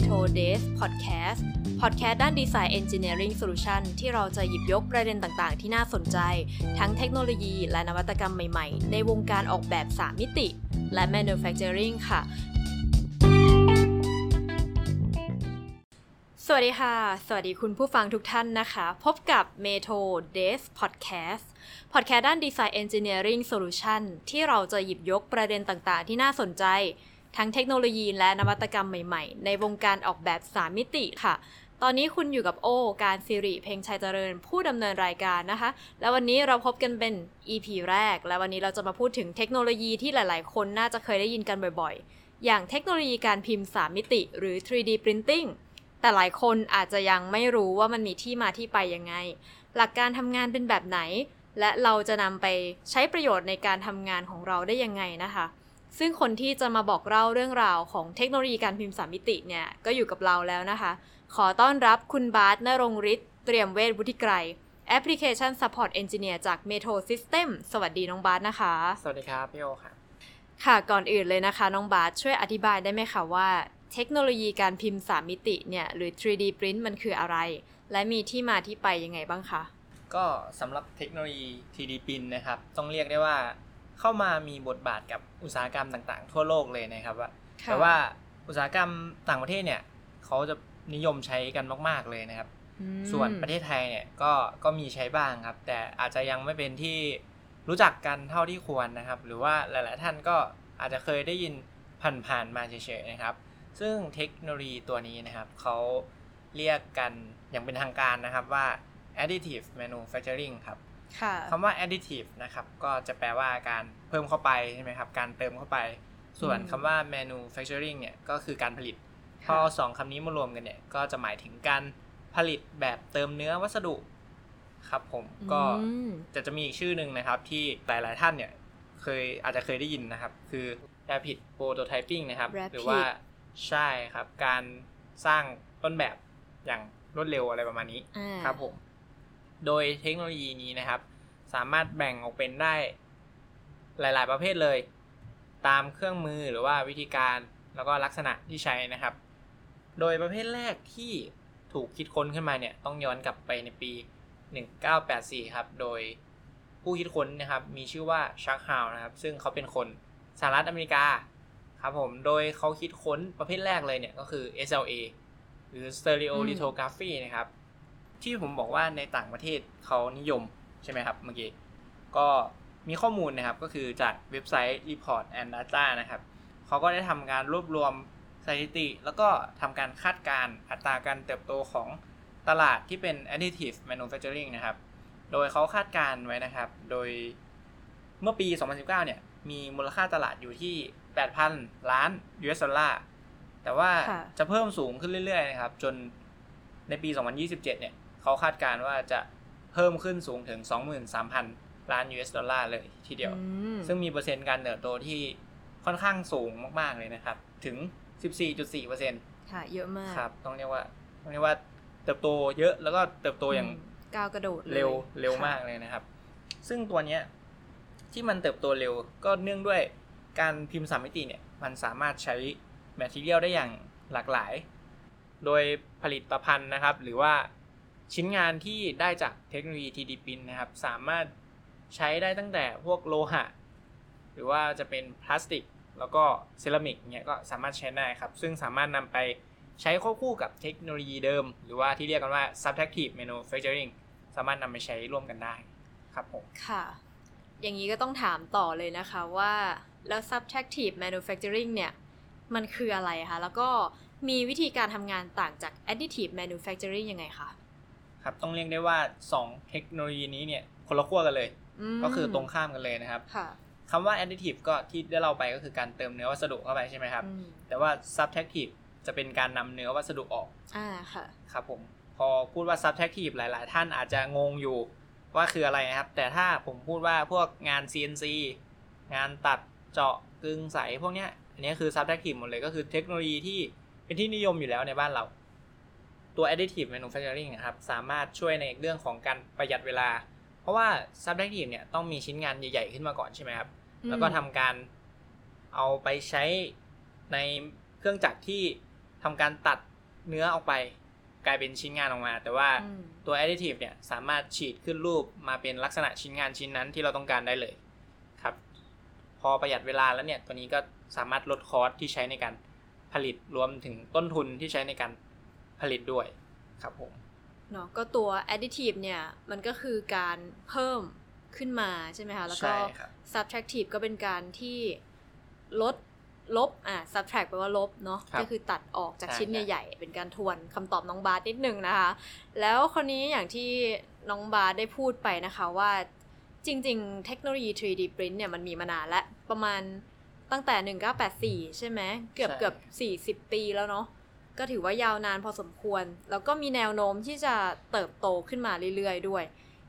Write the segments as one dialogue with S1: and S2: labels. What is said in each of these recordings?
S1: Meto Days Podcast Podcast ด้าน Design Engineering Solution ที่เราจะหยิบยกประเด็นต่างๆ ที่น่าสนใจ ทั้งเทคโนโลยีและนวัตกรรมใหม่ๆ ในวงการออกแบบ 3 มิติ และ Manufacturing ค่ะ สวัสดีค่ะ สวัสดีคุณผู้ฟังทุกท่านนะคะ พบกับ Meto Days Podcast Podcast ด้าน Design Engineering Solution ที่เราจะหยิบยกประเด็นต่างๆ ที่น่าสนใจ ทั้งเทคโนโลยีและนวัตกรรมใหม่ๆ ในวงการออกแบบ3มิติค่ะ ตอนนี้คุณอยู่กับโอ การสิริเพลงชัยเจริญผู้ดำเนินรายการนะคะ และวันนี้เราพบกันเป็น EP แรก และวันนี้เราจะมาพูดถึงเทคโนโลยีที่หลายๆ คนน่าจะเคยได้ยินกันบ่อยๆ อย่างเทคโนโลยีการพิมพ์3มิติ หรือ 3D Printing แต่หลายคนอาจจะยังไม่รู้ว่ามันมีที่มาที่ไปยังไง หลักการทำงานเป็นแบบไหน และเราจะนำไปใช้ประโยชน์ในการทำงานของเราได้ยังไงนะคะ ซึ่งคนที่จะมาบอกเล่าเรื่องราวของเทคโนโลยีการพิมพ์สามมิติเนี่ยก็อยู่กับเราแล้วนะคะ ขอต้อนรับคุณบาสนรงฤทธิ์เตรียมเวชวุฒิไกร Application Support Engineer จาก Metro System สวัสดีน้องบาสนะคะ
S2: สวัสดีครับพี่โอค่ะ
S1: ค่ะก่อนอื่นเลยนะคะ น้องบาสช่วยอธิบายได้ไหมคะว่า เทคโนโลยีการพิมพ์3มิติเนี่ยหรือ 3D Print มันคืออะไร และมีที่มาที่ไปยังไงบ้างคะ
S2: ก็สำหรับเทคโนโลยี 3D Print นะครับ ต้องเรียกได้ว่า เข้ามามีบทบาทกับอุตสาหกรรมต่างๆ ทั่วโลกเลยนะครับว่า
S1: ค่ะ
S2: แต่ว่าอุตสาหกรรมต่างประเทศเนี่ยเขาจะนิยมใช้กันมาก ๆเลยนะครับ
S1: อืม
S2: ส่วนประเทศไทยเนี่ยก็ก็มีใช้บ้างครับ แต่อาจจะยังไม่เป็นที่รู้จักกันเท่าที่ควรนะครับ หรือว่าหลาย ๆ ท่านก็อาจจะเคยได้ยินผ่านๆมาเฉยๆนะครับ ซึ่งเทคโนโลยีตัวนี้นะครับเขาเรียกกันอย่างเป็นทางการนะครับว่า additive manufacturing ครับ
S1: ค่ะ
S2: คำว่า additive นะครับ ก็จะแปลว่าการเพิ่มเข้าไปใช่ไหมครับ การเติมเข้าไป ส่วน
S1: อืม
S2: คำว่า manufacturing เนี่ยก็คือการผลิต พอสองคำนี้มารวมกันเนี่ย ก็จะหมายถึงการผลิตแบบเติมเนื้อวัสดุครับผมก็
S1: อืม
S2: จะจะมีอีกชื่อหนึ่งนะครับ ที่หลาย ๆ ท่านเนี่ยเคยอาจจะเคยได้ยินนะครับ คือ rapid prototyping นะครับ
S1: Rapid
S2: หรือว่าใช่ครับ การสร้างต้นแบบอย่างรวดเร็วอะไรประมาณนี้
S1: อ่า
S2: ครับผม โดยเทคโนโลยีนี้นะครับ สามารถแบ่งออกเป็นได้หลาย ๆ ประเภทเลย ตามเครื่องมือหรือว่าวิธีการแล้วก็ลักษณะที่ใช้นะครับ โดยประเภทแรกที่ถูกคิดค้นขึ้นมาเนี่ยต้องย้อนกลับไปในปี 1984 ครับ โดยผู้คิดค้นนะครับมีชื่อว่าชักฮาวนะครับ ซึ่งเขาเป็นคนสหรัฐอเมริกาครับผม โดยเขาคิดค้นประเภทแรกเลยเนี่ยก็คือ SLA หรือ Stereo
S1: อืม
S2: Lithography นะครับ ที่ผมบอกว่าในต่างประเทศเขานิยมใช่ไหมครับเมื่อกี้ก็มีข้อมูลนะครับก็คือจากเว็บไซต์ Report and Data นะครับเขาก็ได้ทำการรวบรวมสถิติ แล้วก็ทำการคาดการณ์อัตราการเติบโตของตลาดที่เป็น additive manufacturing นะครับ โดยเขาคาดการณ์ไว้นะครับ โดยเมื่อปี 2019 เนี่ยมีมูลค่าตลาดอยู่ที่ 8,000 ล้าน US ดอลลาร์แต่ว่า
S1: ค่ะ
S2: จะเพิ่มสูงขึ้นเรื่อยๆนะครับ จนในปี 2027 เนี่ย เขาคาดการณ์ว่าจะเพิ่มขึ้นสูงถึง 23,000 ล้าน US ดอลลาร์เลยทีเดียว
S1: อืม
S2: ซึ่งมีเปอร์เซ็นต์การเติบโตที่ค่อนข้างสูงมากๆเลยนะครับ ถึง 14.4%
S1: ค่ะ เยอะมาก
S2: ครับ ต้องเรียกว่าต้องเรียกว่าเติบโตเยอะแล้วก็เติบโตอย่าง
S1: มก้าวกระโดดลย
S2: เร็วเร็ว
S1: ค่ะ
S2: มากเลยนะครับ ซึ่งตัวเนี้ยที่มันเติบโตเร็วก็เนื่องด้วยการพิมพ์สามมิติเนี่ยมันสามารถใช้แมทเทียลได้อย่างหลากหลาย โดยผลิตภัณฑ์นะครับ หรือว่า ชิ้นงานที่ได้จากเทคโนโลยี 3D Print นะครับ สามารถใช้ได้ตั้งแต่พวกโลหะ หรือว่าจะเป็นพลาสติก แล้วก็เซรามิกเนี่ยก็สามารถใช้ได้ครับ ซึ่งสามารถนำไปใช้ควบคู่กับเทคโนโลยีเดิม หรือว่าที่เรียกกันว่า subtractive manufacturing สามารถนำไปใช้ร่วมกันได้ครับผม
S1: ค่ะ อย่างนี้ก็ต้องถามต่อเลยนะคะว่าแล้ว subtractive manufacturing เนี่ย มันคืออะไรคะ แล้วก็มีวิธีการทำงานต่างจาก additive manufacturing ยังไงคะ
S2: ครับต้องเรียกได้ว่า 2 เทคโนโลยีนี้เนี่ยคนละขั้วกันเลย
S1: ม
S2: ก็คือตรงข้ามกันเลยนะครับ
S1: ค่ะ
S2: คำว่า additive ก็ที่ได้เราไปก็คือการเติมเนื้อวัสดุเข้าไปใช่ไหมครับ
S1: อืม
S2: แต่ว่า subtractive จะเป็นการนำเนื้อวัสดุออก
S1: อ่าค่ะ
S2: ครับผมพอพูดว่า subtractive หลาย ๆ ท่านอาจจะงงอยู่ว่าคืออะไรนะครับ แต่ถ้าผมพูดว่าพวกงาน CNC งานตัดเจาะกึงใสพวกเนี้ยอันนี้คือ subtractive หมดเลยก็คือเทคโนโลยีที่เป็นที่นิยมอยู่แล้วในบ้านเรา ตัว additive manufacturing นะครับสามารถช่วยในเรื่องของการประหยัดเวลา เพราะว่า subtractive เนี่ยต้องมีชิ้นงานใหญ่ ๆ ขึ้นมาก่อนใช่ไหมครับ แล้วก็ทำการเอาไปใช้ในเครื่องจักรที่ทำการตัดเนื้อออกไปกลายเป็นชิ้นงานออกมา แต่ว่า
S1: อืม
S2: ตัว additive เนี่ยสามารถฉีดขึ้นรูปมาเป็นลักษณะชิ้นงานชิ้นนั้นที่เราต้องการได้เลยครับ พอประหยัดเวลาแล้วเนี่ยตัวนี้ก็สามารถลดคอสที่ใช้ในการผลิตรวมถึงต้นทุนที่ใช้ในการ ผลิตด้วยครับผม
S1: เนาะก็ตัว additive เนี่ยมันก็คือการเพิ่มขึ้นมาใช่ไหมคะ แล้วก็
S2: ใช่ครับ
S1: subtractive ก็เป็นการที่ลดลบอะ subtract แปลว่าลบเนาะ
S2: ครับ
S1: ก็คือตัดออกจาก
S2: ใช่
S1: ชิ้น
S2: ครับ
S1: ใหญ่ๆ เป็นการทวนคำตอบน้องบาสนิดหนึ่งนะคะ แล้วคนนี้อย่างที่น้องบาสได้พูดไปนะคะว่าจริง ๆ เทคโนโลยี 3D print เนี่ยมันมีมานานแล้วประมาณตั้งแต่ 1984 ใช่ไหมเกือบ
S2: ใช่
S1: เกือบ40 ปีแล้วเนาะ ก็ถือว่ายาวนานพอสมควร แล้วก็มีแนวโน้มที่จะเติบโตขึ้นมาเรื่อยๆ ด้วย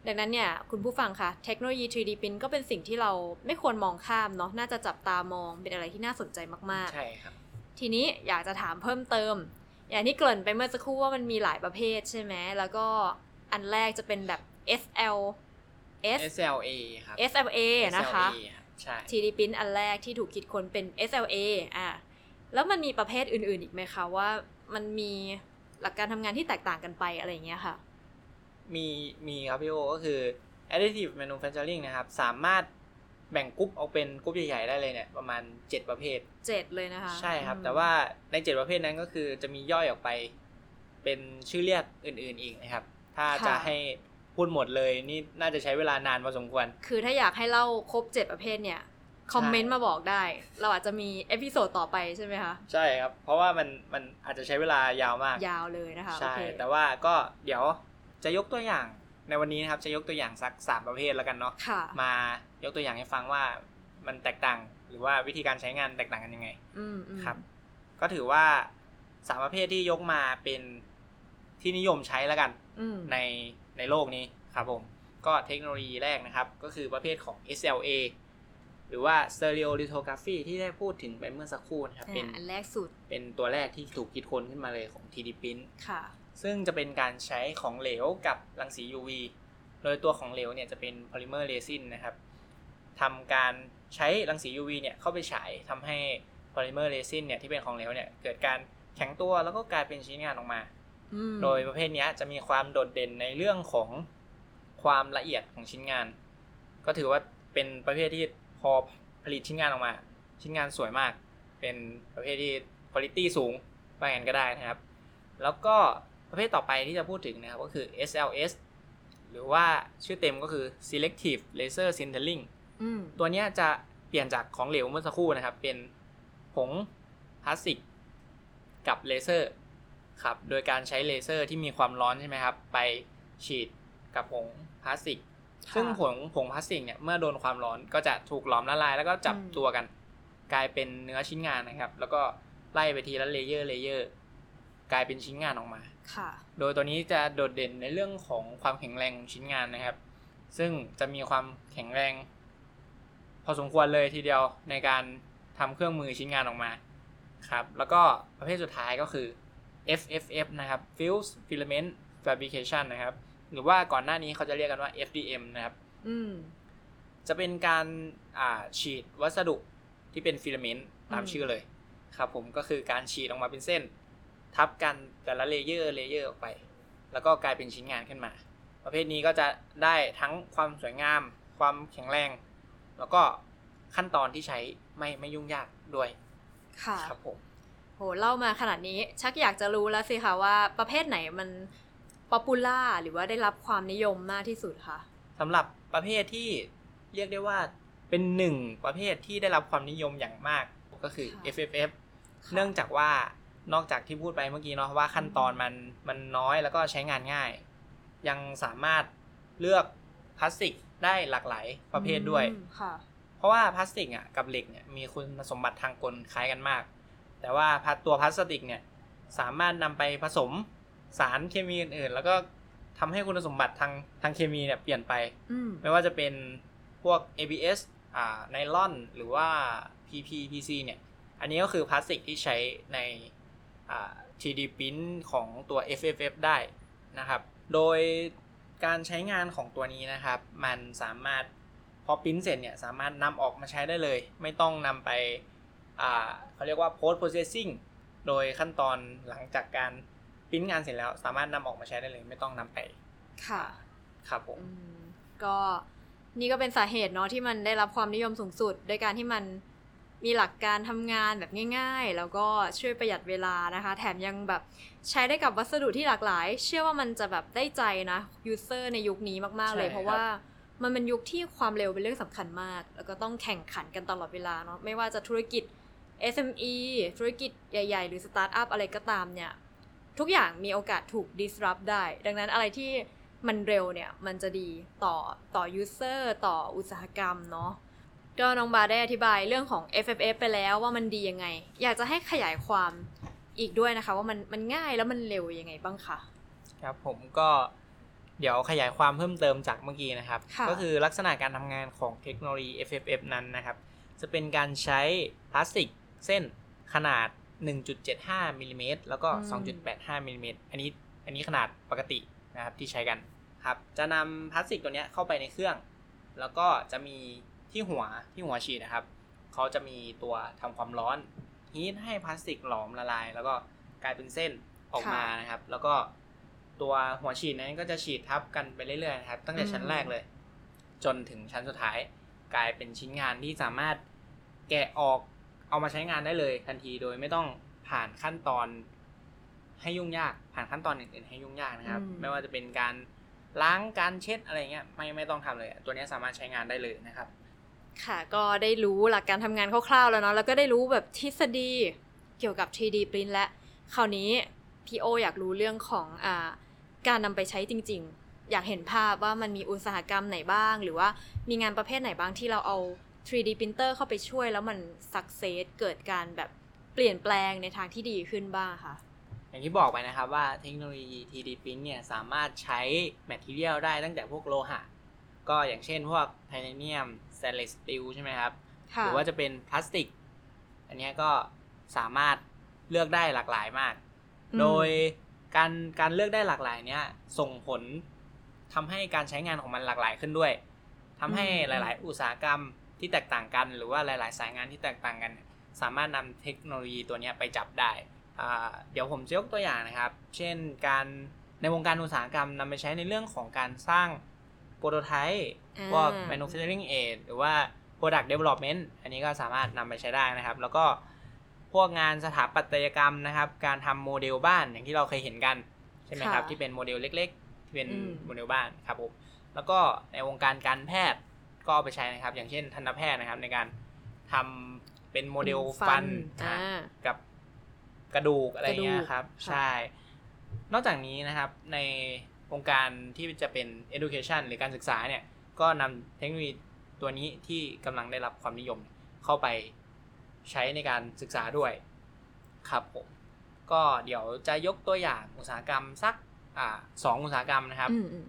S1: ดังนั้นเนี่ยคุณผู้ฟังคะเทคโนโลยี 3D print ก็เป็นสิ่งที่เราไม่ควรมองข้ามเนาะน่าจะจับตามองเป็นอะไรที่น่าสนใจมาก
S2: ใช่ครับ
S1: ๆทีนี้อยากจะถามเพิ่มเติม อย่างที่เกริ่นไปเมื่อสักครู่ว่ามันมีหลายประเภทใช่ไหมแล้วก็อันแรกจะเป็นแบบ SL S
S2: SLA ครับ
S1: SLA นะคะ
S2: SLA ครับใช่
S1: 3D print อันแรกที่ถูกคิดค้นเป็น SLA อะแล้วมันมีประเภทอื่นๆอีกไหมคะว่า มันมีหลักการทำงานที่แตกต่างกันไปอะไรอย่างเงี้ยค่ะ
S2: มีมีครับพี่โอก็คือ additive manufacturing นะครับ สามารถแบ่งกรุ๊ปออกเป็นกรุ๊ปใหญ่ๆได้เลยเนี่ยประมาณ 7 ประเภท
S1: เจ็ดเลยนะคะ
S2: ใช่ครับ
S1: อืม
S2: แต่ว่าใน 7 ประเภทนั้นก็คือจะมีย่อยออกไป เป็นชื่อเรียกอื่นๆอีกนะครับ ถ้าจะให้พูดหมดเลยนี่น่าจะใช้เวลานานพอสมควร
S1: คือถ้าอยากให้เล่าครบเจ็ดประเภทเนี่ย comment มาบอกได้ เราอาจจะมี episode ต่อไปใช่ไหมคะ
S2: ใช่ครับ เพราะว่ามันมันอาจจะใช้เวลายาวมาก
S1: ยาวเลยนะคะ
S2: ใช่
S1: โอเค
S2: แต่ว่าก็เดี๋ยวจะยกตัวอย่างในวันนี้นะครับจะยกตัวอย่างสักสามประเภทแล้วกันเนาะ
S1: ค่ะ
S2: มายกตัวอย่างให้ฟังว่ามันแตกต่างหรือว่าวิธีการใช้งานแตกต่างกันยังไง
S1: อืมอืม
S2: ครับ ก็ถือว่าสามประเภทที่ยกมาเป็นที่นิยมใช้แล้วกัน
S1: อืม
S2: ในในโลกนี้ครับผมก็เทคโนโลยีแรกนะครับ ก็คือประเภทของ SLA หรือว่า Stereolithography ที่ได้พูดถึงไปเมื่อสักครู่นะครับ เป็น
S1: อะอันแรกสุด
S2: เป็นตัวแรกที่ถูกคิดค้นขึ้นมาเลยของ 3D Print
S1: ค่ะ
S2: ซึ่งจะเป็นการใช้ของเหลวกับรังสี UV โดยตัวของเหลวเนี่ยจะเป็นโพลิเมอร์เรซินนะครับทำการใช้รังสี UV เนี่ยเข้าไปฉายทำให้โพลิเมอร์เรซินเนี่ยที่เป็นของเหลวเนี่ยเกิดการแข็งตัวแล้วก็กลายเป็นชิ้นงานออกมา
S1: อืม
S2: โดยประเภทเนี้ยจะมีความโดดเด่นในเรื่องของความละเอียดของชิ้นงาน ก็ถือว่าเป็นประเภทที่ พอผลิตชิ้นงานออกมา ชิ้นงานสวยมาก เป็นประเภทที่คุณภาพสูงว่าอย่างนั้นก็ได้นะครับ แล้วก็ประเภทต่อไปที่จะพูดถึงนะครับก็คือ SLS หรือว่าชื่อเต็มก็คือ Selective Laser Sintering
S1: อืม
S2: ตัวเนี้ยจะเปลี่ยนจากของเหลวเมื่อสักครู่นะครับ เป็นผงพลาสติกกับเลเซอร์ครับ โดยการใช้เลเซอร์ที่มีความร้อนใช่ไหมครับ ไปฉีดกับผงพลาสติก
S1: ค่ะ
S2: ซึ่งผงผงพลาสติกเนี่ยเมื่อโดนความร้อนก็จะถูกหลอมละลายแล้วก็จับ
S1: อืม
S2: ตัวกัน กลายเป็นเนื้อชิ้นงานนะครับ แล้วก็ไล่ไปทีละ layer layerกลายเป็นชิ้นงานออกมา
S1: ค่ะ
S2: โดยตัวนี้จะโดดเด่นในเรื่องของความแข็งแรงของชิ้นงานนะครับ ซึ่งจะมีความแข็งแรง พอสมควรเลยทีเดียวในการทำเครื่องมือชิ้นงานออกมาครับ แล้วก็ประเภทสุดท้ายก็คือ FFF นะครับ Fuse Filament Fabrication นะครับ หรือว่าก่อนหน้านี้เขาจะเรียกกันว่า FDM นะครับ
S1: อืม
S2: จะเป็นการอ่าฉีดวัสดุที่เป็น filament ตาม
S1: อืม
S2: ชื่อเลยครับผมก็คือการฉีดออกมาเป็นเส้น ทับกันแต่ละ layer layer ออกไป แล้วก็กลายเป็นชิ้นงานขึ้นมา ประเภทนี้ก็จะได้ทั้งความสวยงาม ความแข็งแรง แล้วก็ขั้นตอนที่ใช้ไม่ไม่ยุ่งยากด้วย
S1: ค่ะ
S2: ครับผม
S1: โหเล่ามาขนาดนี้ชักอยากจะรู้แล้วสิคะว่าประเภทไหนมัน popular หรือว่าได้รับความนิยมมากที่สุดคะ
S2: สำหรับประเภทที่เรียกได้ว่าเป็นหนึ่งประเภทที่ได้รับความนิยมอย่างมากก็คือ FFF เนื่องจากว่านอกจากที่พูดไปเมื่อกี้เนาะว่าขั้นตอนมันมันน้อยแล้วก็ใช้งานง่าย ยังสามารถเลือกพลาสติกได้หลากหลายประเภทด้วย
S1: อืมค่ะ
S2: เพราะว่าพลาสติกอะกับเหล็กเนี่ยมีคุณสมบัติทางกลคล้ายกันมาก แต่ว่าพัดตัวพลาสติกเนี่ยสามารถนำไปผสม สารเคมีอื่นๆ แล้วก็ทำให้คุณสมบัติทางทางเคมีเนี่ยเปลี่ยนไป
S1: อืม
S2: ไม่ว่าจะเป็นพวก ABS อ่าไนลอน หรือว่า PP PC เนี่ย อันนี้ก็คือพลาสติกที่ใช้ในอ่า 3D Print ของตัว FFF ได้นะครับ โดยการใช้งานของตัวนี้นะครับ มันสามารถพอปริ้นเสร็จเนี่ย สามารถนำออกมาใช้ได้เลย ไม่ต้องนำไปอ่าเขาเรียกว่า post processing โดยขั้นตอนหลังจากการ ปริ้นงานเสร็จแล้วสามารถนำออกมาใช้ได้เลยไม่ต้องนำไป
S1: ค่ะ
S2: ครับผม
S1: อืมก็นี่ก็เป็นสาเหตุเนาะที่มันได้รับความนิยมสูงสุด โดยการที่มันมีหลักการทำงานแบบง่าย ๆ แล้วก็ช่วยประหยัดเวลานะคะ แถมยังแบบใช้ได้กับวัสดุที่หลากหลาย เชื่อว่ามันจะแบบได้ใจนะยูเซอร์ในยุคนี้มากๆเลย
S2: ใช่
S1: เพราะว่ามันเป็นยุคที่ความเร็วเป็นเรื่องสำคัญมาก แล้วก็ต้องแข่งขันกันตลอดเวลาเนาะไม่ว่าจะธุรกิจ SME ธุรกิจใหญ่ ๆ หรือสตาร์ทอัพอะไรก็ตามเนี่ย ทุกอย่างมีโอกาสถูก disrupt ได้ ดังนั้นอะไรที่มันเร็วเนี่ย มันจะดีต่อต่อ user ต่ออุตสาหกรรมเนาะก็น้องบาได้อธิบายเรื่องของ FFF ไปแล้วว่ามันดียังไง อยากจะให้ขยายความอีกด้วยนะคะ ว่ามันมันง่ายแล้วมันเร็วยังไงบ้างคะ
S2: ครับผมก็เดี๋ยวขยายความเพิ่มเติมจากเมื่อกี้นะครับ
S1: ค่ะ
S2: ก็คือลักษณะการทำงานของเทคโนโลยี FFF นั้นนะครับ จะเป็นการใช้พลาสติกเส้นขนาด 1.75มิลลิเมตรแล้วก็ 2.85มิลลิเมตรอันนี้อันนี้ขนาดปกตินะครับที่ใช้กันครับ จะนำพลาสติกตัวเนี้ยเข้าไปในเครื่อง แล้วก็จะมีที่หัวที่หัวฉีดนะครับเขาจะมีตัวทำความร้อน heat ให้พลาสติกหลอมละลาย แล้วก็กลายเป็นเส้นออกมานะครับ แล้วก็ตัวหัวฉีดนั้นก็จะฉีดทับกันไปเรื่อยๆนะครับ ตั้งแต่ชั้นแรกเลย จนถึงชั้นสุดท้าย กลายเป็นชิ้นงานที่สามารถแกะออก เอามาใช้งานได้เลยทันทีโดยไม่ต้องผ่านขั้นตอนให้ยุ่งยาก ผ่านขั้นตอนอื่นๆให้ยุ่งยากนะครับ
S1: อืม
S2: ไม่ว่าจะเป็นการล้างการเช็ดอะไรเงี้ยไม่ไม่ต้องทำเลย ตัวเนี้ยสามารถใช้งานได้เลยนะครับ
S1: ค่ะก็ได้รู้หลักการทำงานคร่าวๆแล้วเนาะแล้วก็ได้รู้แบบทฤษฎีเกี่ยวกับ 3D print และคราวนี้พี่โออยากรู้เรื่องของอ่าการนำไปใช้จริง ๆ อยากเห็นภาพว่ามันมีอุตสาหกรรมไหนบ้าง หรือว่ามีงานประเภทไหนบ้างที่เราเอา 3D printer เข้าไปช่วยแล้วมัน success เกิดการแบบเปลี่ยนแปลงในทางที่ดีขึ้นบ้างค่ะ
S2: อย่างที่บอกไปนะครับว่าเทคโนโลยี 3D Print เนี่ยสามารถใช้ material ได้ตั้งแต่พวกโลหะ ก็อย่างเช่นพวกไทเทเนียม stainless steel ใช่ไหมครับ
S1: ค่ะ ห
S2: รือว่าจะเป็นพลาสติก อันเนี้ยก็สามารถเลือกได้หลากหลายมาก
S1: อืม
S2: โดยการการเลือกได้หลากหลายเนี้ยส่งผลทำให้การใช้งานของมันหลากหลายขึ้นด้วยทำให้หลาย ๆ อุตสาหกรรม ที่แตกต่างกัน หรือว่าหลาย ๆ สายงานที่แตกต่างกัน สามารถนำเทคโนโลยีตัวเนี้ยไปจับได้อ่าเดี๋ยวผมจะยกตัวอย่างนะครับ เช่นการในวงการอุตสาหกรรมนำไปใช้ในเรื่องของการสร้างโปรโตไทป์
S1: อ่า
S2: พวก manufacturing aid หรือว่า product development อันนี้ก็สามารถนำไปใช้ได้นะครับ แล้วก็พวกงานสถาปัตยกรรมนะครับ การทำโมเดลบ้านอย่างที่เราเคยเห็นกัน ใช่ไหมครับ
S1: ค่ะ
S2: ที่เป็นโมเดลเล็ก ๆ ที่เป็น
S1: อืม
S2: โมเดลบ้านครับผมแล้วก็ในวงการการแพทย์ ก็เอาไปใช้นะครับ อย่างเช่น ทันตแพทย์นะครับ ในการทำเป็นโมเดลฟัน
S1: อ่า
S2: อะกับกระดูกอะไรเงี้ยครับ
S1: กระดูกค่ะ
S2: ใช่ นอกจากนี้นะครับในวงการที่จะเป็น education หรือการศึกษาเนี่ย ก็นำเทคโนโลยีตัวนี้ที่กำลังได้รับความนิยมเข้าไปใช้ในการศึกษาด้วยครับผมก็เดี๋ยวจะยกตัวอย่างอุตสาหกรรมสักอ่าสองอุตสาหกรรมนะครับ
S1: อืมอืม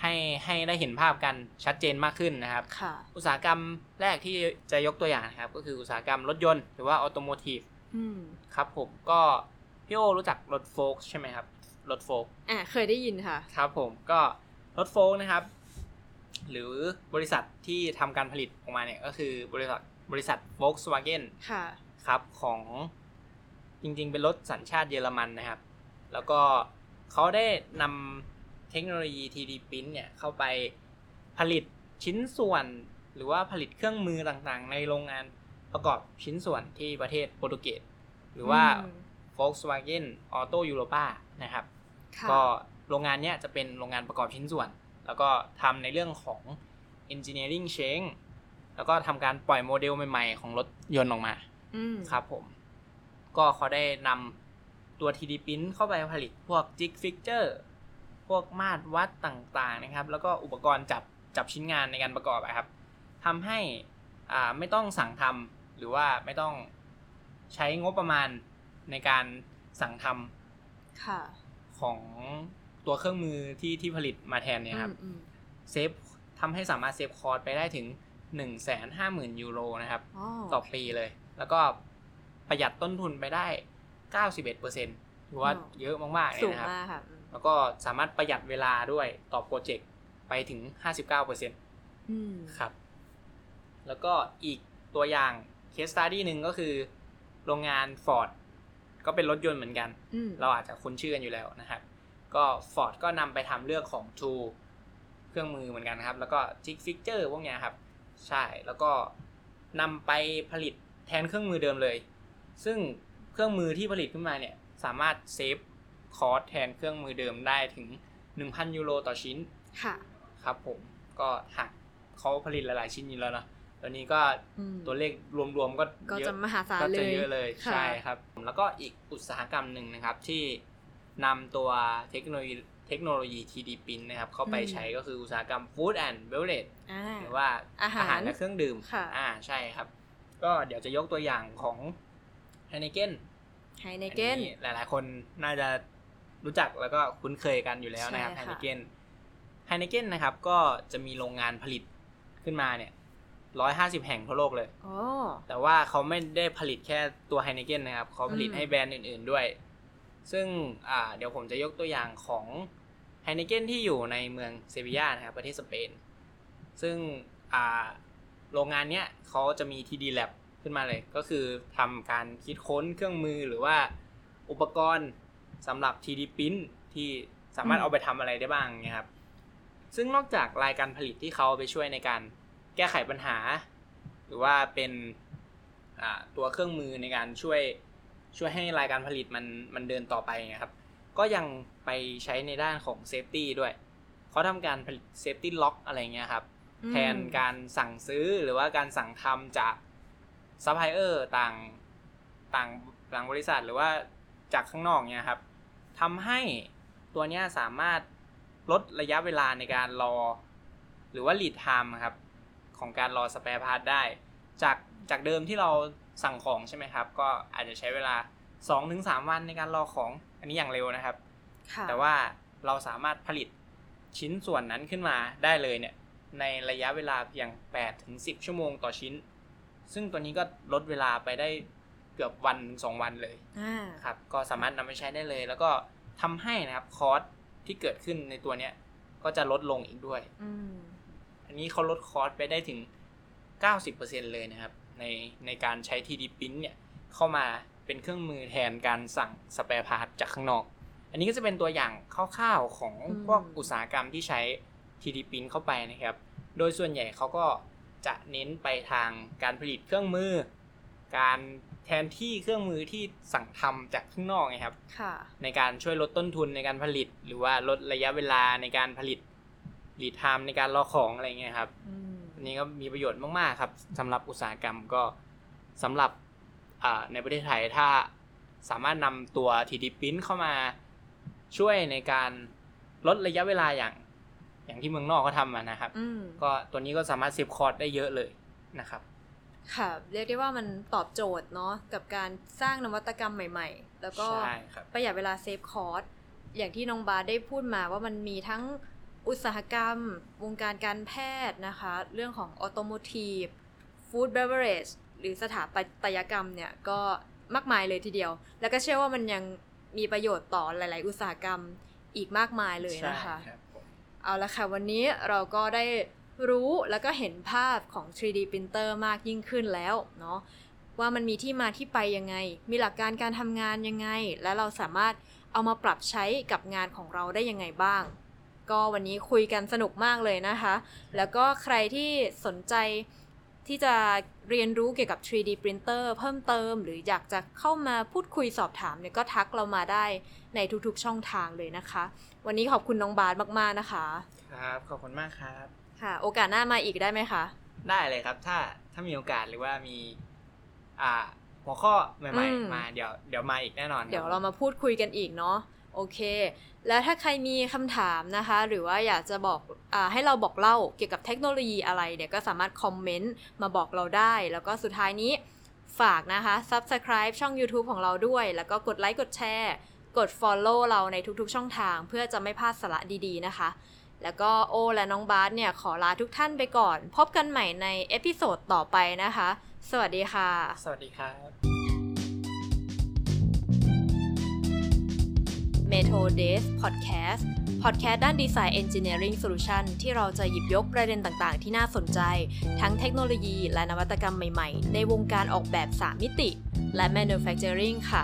S2: ให้ให้ได้เห็นภาพกันชัดเจนมากขึ้นนะครับ
S1: ค่ะ
S2: อุตสาหกรรมแรกที่จะยกตัวอย่างนะครับ ก็คืออุตสาหกรรมรถยนต์หรือว่าออโตโมทีฟ
S1: อืม
S2: ครับผมก็พี่โอรู้จักรถโฟล์กใช่ไหมครับ รถโฟล์ก
S1: อะเคยได้ยินค่ะ
S2: ครับผมก็รถโฟล์กนะครับ หรือบริษัทที่ทำการผลิตออกมาเนี่ยก็คือบริษัทบริษัท Volkswagen
S1: ค่ะ
S2: ครับของจริงๆ เป็นรถสัญชาติเยอรมันนะครับ แล้วก็เขาได้นำ เทคโนโลยี 3D Print เนี่ยเข้าไปผลิตชิ้นส่วน หรือว่าผลิตเครื่องมือต่างๆ ในโรงงานประกอบชิ้นส่วนที่ประเทศโปรตุเกสหรือว่า
S1: อืม
S2: Volkswagen Auto Europa นะครับ
S1: ค่ะ
S2: ก็โรงงานเนี้ยจะเป็นโรงงานประกอบชิ้นส่วน แล้วก็ทำในเรื่องของ engineering change แล้วก็ทำการปล่อยโมเดลใหม่ๆ ของรถยนต์ออกมา
S1: อืม
S2: ครับผม ก็เขาได้นำตัว 3D Print เข้าไปผลิตพวก jig fixture พ วกมาตรวัดต่างๆนะครับ แล้วก็อุปกรณ์จับจับชิ้นงานในการประกอบอะครับทำให้อ่าไม่ต้องสั่งทำหรือว่าไม่ต้องใช้งบประมาณในการสั่งทำ
S1: ค่ะ
S2: ของตัวเครื่องมือที่ที่ผลิตมาแทนเนี่ยครับ
S1: อืม
S2: save ทำให้สามารถ save cost ไปได้ถึง 1 5 0 0 0 0 ยูโรนะครับ
S1: อ๋อ
S2: ต่อปีเลย แล้วก็ประหยัดต้นทุนไปได้ 91%ถือว่าเยอะมากๆเลย
S1: สูง
S2: นะครับ
S1: มากค่ะอืม
S2: แล้วก็สามารถประหยัดเวลาด้วยต่อโปรเจกต์ไปถึง 59%
S1: อืม
S2: ครับ แล้วก็อีกตัวอย่าง case study หนึ่งก็คือ โรงงาน Ford ก็เป็นรถยนต์เหมือนกัน
S1: อืม
S2: เราอาจจะคุ้นชื่อกันอยู่แล้วนะครับ ก็ฟอร์ดก็นำไปทำเรื่องของ t o เครื่องมือเหมือนกันนะครับ แล้วก็ jig fixture พวกเนี้ยครับ ใช่แล้วก็นำไปผลิตแทนเครื่องมือเดิมเลย ซึ่งเครื่องมือที่ผลิตขึ้นมาเนี่ยสามารถ save cost แทนเครื่องมือเดิมได้ถึง 1,000 ยูโรต่อชิ้น
S1: ค่ะ
S2: ครับผม ก็หากเขาผลิตหลาย ๆ ชิ้นอยู่แล้วเนอะตอนนี้ก็
S1: อืม
S2: ตัวเลขรวม ๆ ก็
S1: ก็
S2: เย
S1: จะ
S2: อะ
S1: มหาศาล
S2: ก็
S1: เล
S2: จะ
S1: ย
S2: เยอะเลย
S1: ค่ะ
S2: ใช่ครับ แล้วก็อีกอุตสาหกรรมหนึ่งนะครับที่นำตัวเทคโนโลยีเทคโนโลยี 3D Print นะครับ เข้าไป
S1: อืม
S2: ใช้ก็คืออุตสาหกรรม Food and Beverage
S1: อ่า
S2: หรือว่า
S1: อาหาร
S2: และเครื่องดื่ม
S1: ค่ะ
S2: อ่าใช่ครับ ก็เดี๋ยวจะยกตัวอย่างของ h e n n e k e n
S1: ไฮเนเกน
S2: หลายๆ คนน่าจะ รู้จักแล้วก็คุ้นเคยกันอยู่แล้วนะครับ
S1: ใช่
S2: h e
S1: ค่ะ
S2: n n e k e n h e n n e k e n นะครับก็จะมีโรงงานผลิตขึ้นมาเนี่ยร้อยห้าสิบแห่งทั่วโลกเลย
S1: โอ้
S2: แต่ว่าเขาไม่ได้ผลิตแค่ตัวไฮเนเกนนะครับเขาผลิต
S1: อืม
S2: ให้แบรนด์อื่น ๆด้วย ซึ่งอ่าเดี๋ยวผมจะยกตัวอย่างของไฮเนเกนที่อยู่ในเมืองเซบียานะครับประเทศสเปน ซึ่งอ่าโรงงานเนี้ยเขาจะมี TD Lab ขึ้นมาเลย ก็คือทำการคิดค้นเครื่องมือหรือว่าอุปกรณ์ สำหรับ 3D Print ที่สามารถ
S1: อืม
S2: เอาไปทำอะไรได้บ้างเนะครับ ซึ่งนอกจากรายการผลิตที่เขาไปช่วยในการแก้ไขปัญหา หรือว่าเป็นอ่าตัวเครื่องมือในการช่วยช่วยให้รายการผลิตมันมันเดินต่อไปนะครับ ก็ยังไปใช้ในด้านของ safety ด้วยเขาทำการผลิต safety lock อะไรเงี้ยครับ
S1: อืม
S2: แทนการสั่งซื้อหรือว่าการสั่งทำจากซัพพลายเออร์ต่างต่างต่างบริษัทหรือว่าจากข้างนอกเนี่ยครับ ทำให้ตัวเนี้ยสามารถลดระยะเวลาในการรอ หรือว่า lead time ครับ ของการรอสเปร e พาร์ทได้ จากจากเดิมที่เราสั่งของใช่ไหมครับ ก็อาจจะใช้เวลา 2-3 วันในการรอของอันนี้อย่างเร็วนะครับ
S1: ค่ะ
S2: แต่ว่าเราสามารถผลิตชิ้นส่วนนั้นขึ้นมาได้เลยเนี่ยในระยะเวลาเพียง8ถึง10 ชั่วโมงต่อชิ้น ซึ่งตัวนี้ก็ลดเวลาไปได้ เกือบวันถึงสองวันเลย
S1: อ่า
S2: ครับ ก็สามารถนำไปใช้ได้เลย แล้วก็ทำให้นะครับคอสที่เกิดขึ้นในตัวเนี้ยก็จะลดลงอีกด้วย
S1: อืม
S2: อันนี้เขาลดคอสไปได้ถึง 90%เลยนะครับ ในในการใช้ 3D Print เนี่ยเข้ามาเป็นเครื่องมือแทนการสั่งสเปร e พาร์ทจากข้างนอก อันนี้ก็จะเป็นตัวอย่างคร่าวๆของ
S1: อืม
S2: พวกอุตสาหกรรมที่ใช้ 3D Print เข้าไปนะครับ โดยส่วนใหญ่เขาก็จะเน้นไปทางการผลิตเครื่องมือ การ แทนที่เครื่องมือที่สั่งทำจากข้างนอกนะครับ
S1: ค่ะ
S2: ในการช่วยลดต้นทุนในการผลิต หรือว่าลดระยะเวลาในการผลิตlead time ในการรอของอะไรเงี้ยครับ
S1: อืม
S2: อันนี้ก็มีประโยชน์มาก ๆ ครับสำหรับอุตสาหกรรมก็สำหรับอ่าในประเทศไทยถ้าสามารถนำตัว 3D Print เข้ามาช่วยในการลดระยะเวลาอย่างอย่างที่เมืองนอกเขาทำมานะครับ
S1: อืม
S2: ก็ตัวนี้ก็สามารถ save cost ได้เยอะเลยนะครับ
S1: ค่ะ เรียกได้ว่ามันตอบโจทย์เนาะกับการสร้างนวัตกรรมใหม่ ๆ แล้วก็
S2: ใช่ครับ
S1: ประหยัดเวลา save costอย่างที่น้องบาสได้พูดมาว่ามันมีทั้งอุตสาหกรรม วงการการแพทย์นะคะ เรื่องของออโตโมทีฟฟู้ดเบเวอเรจหรือสถาปัตยกรรมเนี่ยก็มากมายเลยทีเดียว แล้วก็เชื่อว่ามันยังมีประโยชน์ต่อหลาย ๆ อุตสาหกรรมอีกมากมายเลยนะคะ
S2: ใช่รับผม
S1: เอาละค่ะ วันนี้เราก็ได้ รู้แล้วก็เห็นภาพของ 3D printer มากยิ่งขึ้นแล้วเนาะว่ามันมีที่มาที่ไปยังไง มีหลักการการทำงานยังไง และเราสามารถเอามาปรับใช้กับงานของเราได้ยังไงบ้าง ก็วันนี้คุยกันสนุกมากเลยนะคะ แล้วก็ใครที่สนใจที่จะเรียนรู้เกี่ยวกับ 3D printer เพิ่มเติม หรืออยากจะเข้ามาพูดคุยสอบถามเนี่ยก็ทักเรามาได้ในทุกๆช่องทางเลยนะคะ วันนี้ขอบคุณน้องบาสมากๆนะคะ
S2: ครับ ขอบคุณมากครับ
S1: ค่ะ โอกาสหน้ามาอีกได้ไหมคะ
S2: ได้เลยครับ ถ้าถ้ามีโอกาสหรือว่ามี อ่า หัวข้อใหม่
S1: อืม
S2: ๆ มาเดี๋ยวเดี๋ยวมาอีกแน่นอนคบ
S1: เดี๋ยวเรามาพูดคุยกันอีกเนาะโอเค แล้วถ้าใครมีคำถามนะคะ หรือว่าอยากจะบอกอาให้เราบอกเล่าเกี่ยวกับเทคโนโลยีอะไรเนี่ยก็สามารถคอมเมนต์มาบอกเราได้ แล้วก็สุดท้ายนี้ฝากนะคะ Subscribe ช่อง YouTube ของเราด้วย แล้วก็กดไลค์กดแชร์ กด Follow เราในทุกๆช่องทาง เพื่อจะไม่พลาดสาระดีๆนะคะ แล้วก็โอและน้องบาสเนี่ยขอลาทุกท่านไปก่อน พบกันใหม่ใน episode ต่อไปนะคะ สวัสดีค่ะ
S2: สวัสดีครับ
S1: m e t h o d a y s Podcast Podcast ด้าน Design Engineering Solution ที่เราจะหยิบยกประเด็นต่างๆ ที่น่าสนใจ ทั้งเทคโนโลยีและนวัตกรรมใหม่ๆ ในวงการออกแบบ 3 มิติ และ Manufacturing ค่ะ